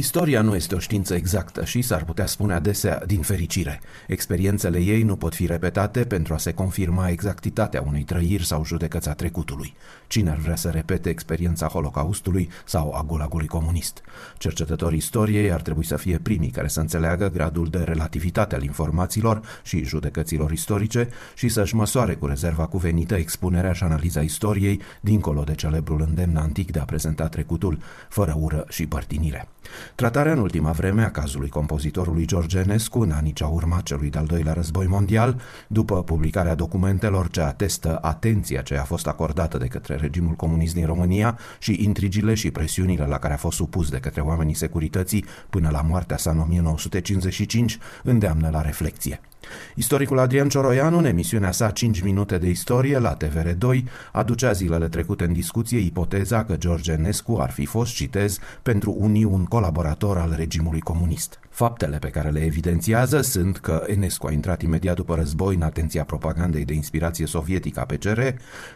Istoria nu este o știință exactă și s-ar putea spune adesea din fericire. Experiențele ei nu pot fi repetate pentru a se confirma exactitatea unei trăiri sau judecăți a trecutului. Cine ar vrea să repete experiența Holocaustului sau a gulagului comunist? Cercetătorii istoriei ar trebui să fie primii care să înțeleagă gradul de relativitate al informațiilor și judecăților istorice și să-și măsoare cu rezerva cuvenită expunerea și analiza istoriei dincolo de celebrul îndemn antic de a prezenta trecutul fără ură și părtinire. Tratarea în ultima vreme a cazului compozitorului George Enescu în anii ce au urmat celui de-al doilea război mondial, după publicarea documentelor ce atestă atenția ce a fost acordată de către regimul comunist din România și intrigile și presiunile la care a fost supus de către oamenii securității până la moartea sa în 1955, îndeamnă la reflexie. Istoricul Adrian Cioroianu, în emisiunea sa 5 minute de istorie la TVR2, aducea zilele trecute în discuție ipoteza că George Enescu ar fi fost, citez, pentru unii un colaborator al regimului comunist. Faptele pe care le evidențiază sunt că Enescu a intrat imediat după război în atenția propagandei de inspirație sovietică a PCR,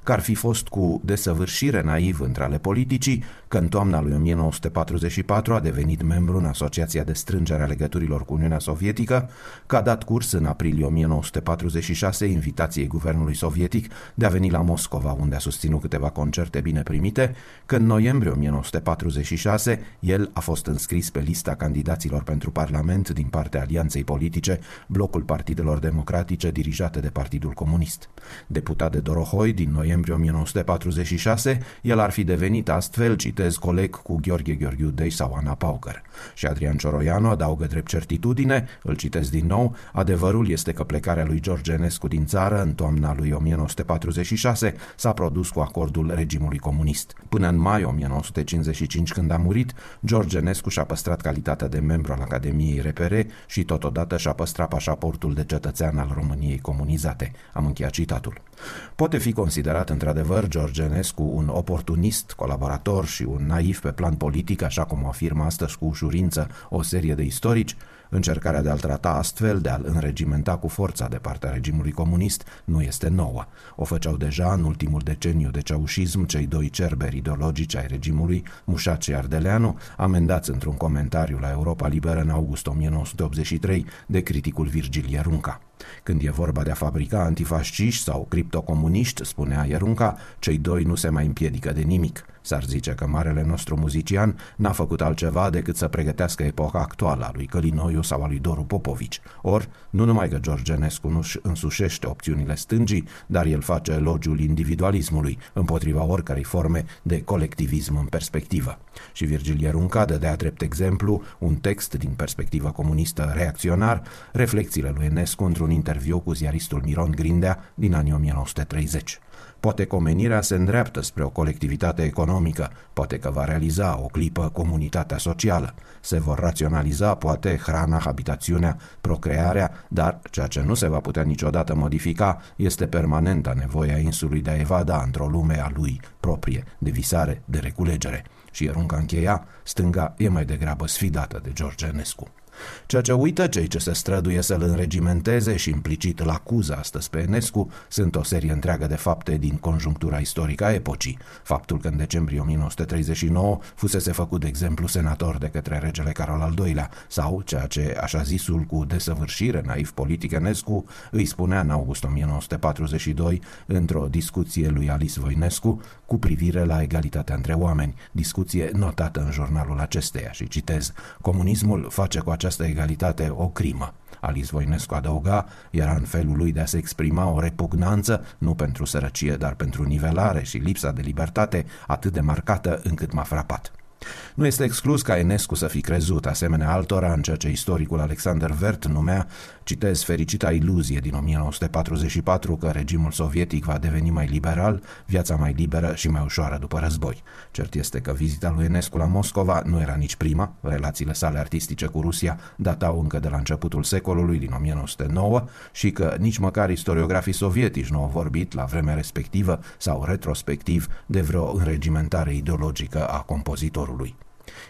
că ar fi fost cu desăvârșire naiv între ale politicii, că în toamna lui 1944 a devenit membru în Asociația de Strângere a Legăturilor cu Uniunea Sovietică, că a dat curs în aprilie 1946 invitației guvernului sovietic de a veni la Moscova, unde a susținut câteva concerte bine primite, că în noiembrie 1946 el a fost înscris pe lista candidaților pentru Parlament Parlament din partea alianței politice, blocul partidelor democratice dirijate de Partidul Comunist. Deputat de Dorohoi din noiembrie 1946, el ar fi devenit astfel, citez coleg cu Gheorghe Gheorghiu Dei sau Ana Paucăr. Și Adrian Cioroianu adaugă drept certitudine, îl citesc din nou, adevărul este că plecarea lui George Enescu din țară în toamna lui 1946 s-a produs cu acordul regimului comunist. Până în mai 1955, când a murit, George Enescu și-a păstrat calitatea de membru al Academiei Academiei Repere și totodată și-a păstrat pașaportul de cetățean al României comunizate. Am încheiat citatul. Poate fi considerat într-adevăr George Enescu un oportunist, colaborator și un naiv pe plan politic, așa cum afirmă astăzi cu ușurință o serie de istorici, Încercarea de a-l trata astfel, de a-l înregimenta cu forța de partea regimului comunist, nu este nouă. O făceau deja în ultimul deceniu de ceaușism cei doi cerberi ideologici ai regimului, Mușat și Ardeleanu, amendați într-un comentariu la Europa Liberă în august 1983 de criticul Virgil Ierunca. Când e vorba de a fabrica antifasciști sau criptocomuniști, spunea Ierunca, cei doi nu se mai împiedică de nimic. S-ar zice că marele nostru muzician n-a făcut altceva decât să pregătească epoca actuală a lui Călinoiu sau a lui Doru Popovici. Or, nu numai că George Enescu nu-și însușește opțiunile stângii, dar el face elogiul individualismului împotriva oricărei forme de colectivism în perspectivă. Și Virgil Ierunca dădea drept exemplu un text din perspectiva comunistă reacționar, reflexiile lui Enescu într-un interviu cu ziaristul Miron Grindea din anii 1930. Poate că omenirea se îndreaptă spre o colectivitate economică, poate că va realiza o clipă comunitatea socială. Se vor raționaliza, poate, hrana, habitațiunea, procrearea, dar ceea ce nu se va putea niciodată modifica este permanenta nevoia insului de a evada într-o lume a lui proprie, de visare, de reculegere. Și Ierunca încheia, stânga e mai degrabă sfidată de George Enescu. Ceea ce uită cei ce se străduie să-l înregimenteze și implicit îl acuză astăzi pe Enescu sunt o serie întreagă de fapte din conjunctura istorică a epocii. Faptul că în decembrie 1939 fusese făcut, de exemplu, senator de către regele Carol al II-lea sau ceea ce așa zisul cu desăvârșire naiv politic Enescu îi spunea în august 1942 într-o discuție lui Alice Voinescu cu privire la egalitatea între oameni, discuție notată în jurnalul acesteia și citez Comunismul face cu această egalitate o crimă. Alice Voinescu adăuga, era în felul lui de a se exprima o repugnanță, nu pentru sărăcie, dar pentru nivelare și lipsa de libertate atât de marcată încât m-a frapat. Nu este exclus ca Enescu să fi crezut, asemenea altora, în ceea ce istoricul Alexander Vert numea, citez, fericita iluzie din 1944 că regimul sovietic va deveni mai liberal, viața mai liberă și mai ușoară după război. Cert este că vizita lui Enescu la Moscova nu era nici prima, relațiile sale artistice cu Rusia datau încă de la începutul secolului din 1909 și că nici măcar istoriografii sovietici nu au vorbit la vremea respectivă sau retrospectiv de vreo înregimentare ideologică a compozitorului.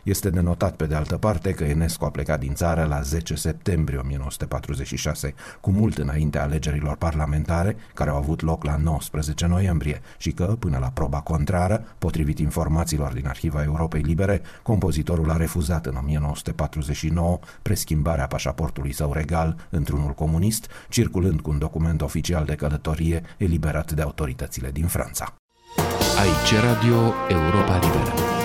Este de notat pe de altă parte că Enescu a plecat din țară la 10 septembrie 1946, cu mult înainte alegerilor parlamentare, care au avut loc la 19 noiembrie, și că, până la proba contrară, potrivit informațiilor din Arhiva Europei Libere, compozitorul a refuzat în 1949 preschimbarea pașaportului său regal într-unul comunist, circulând cu un document oficial de călătorie eliberat de autoritățile din Franța. Aici Radio Europa Liberă.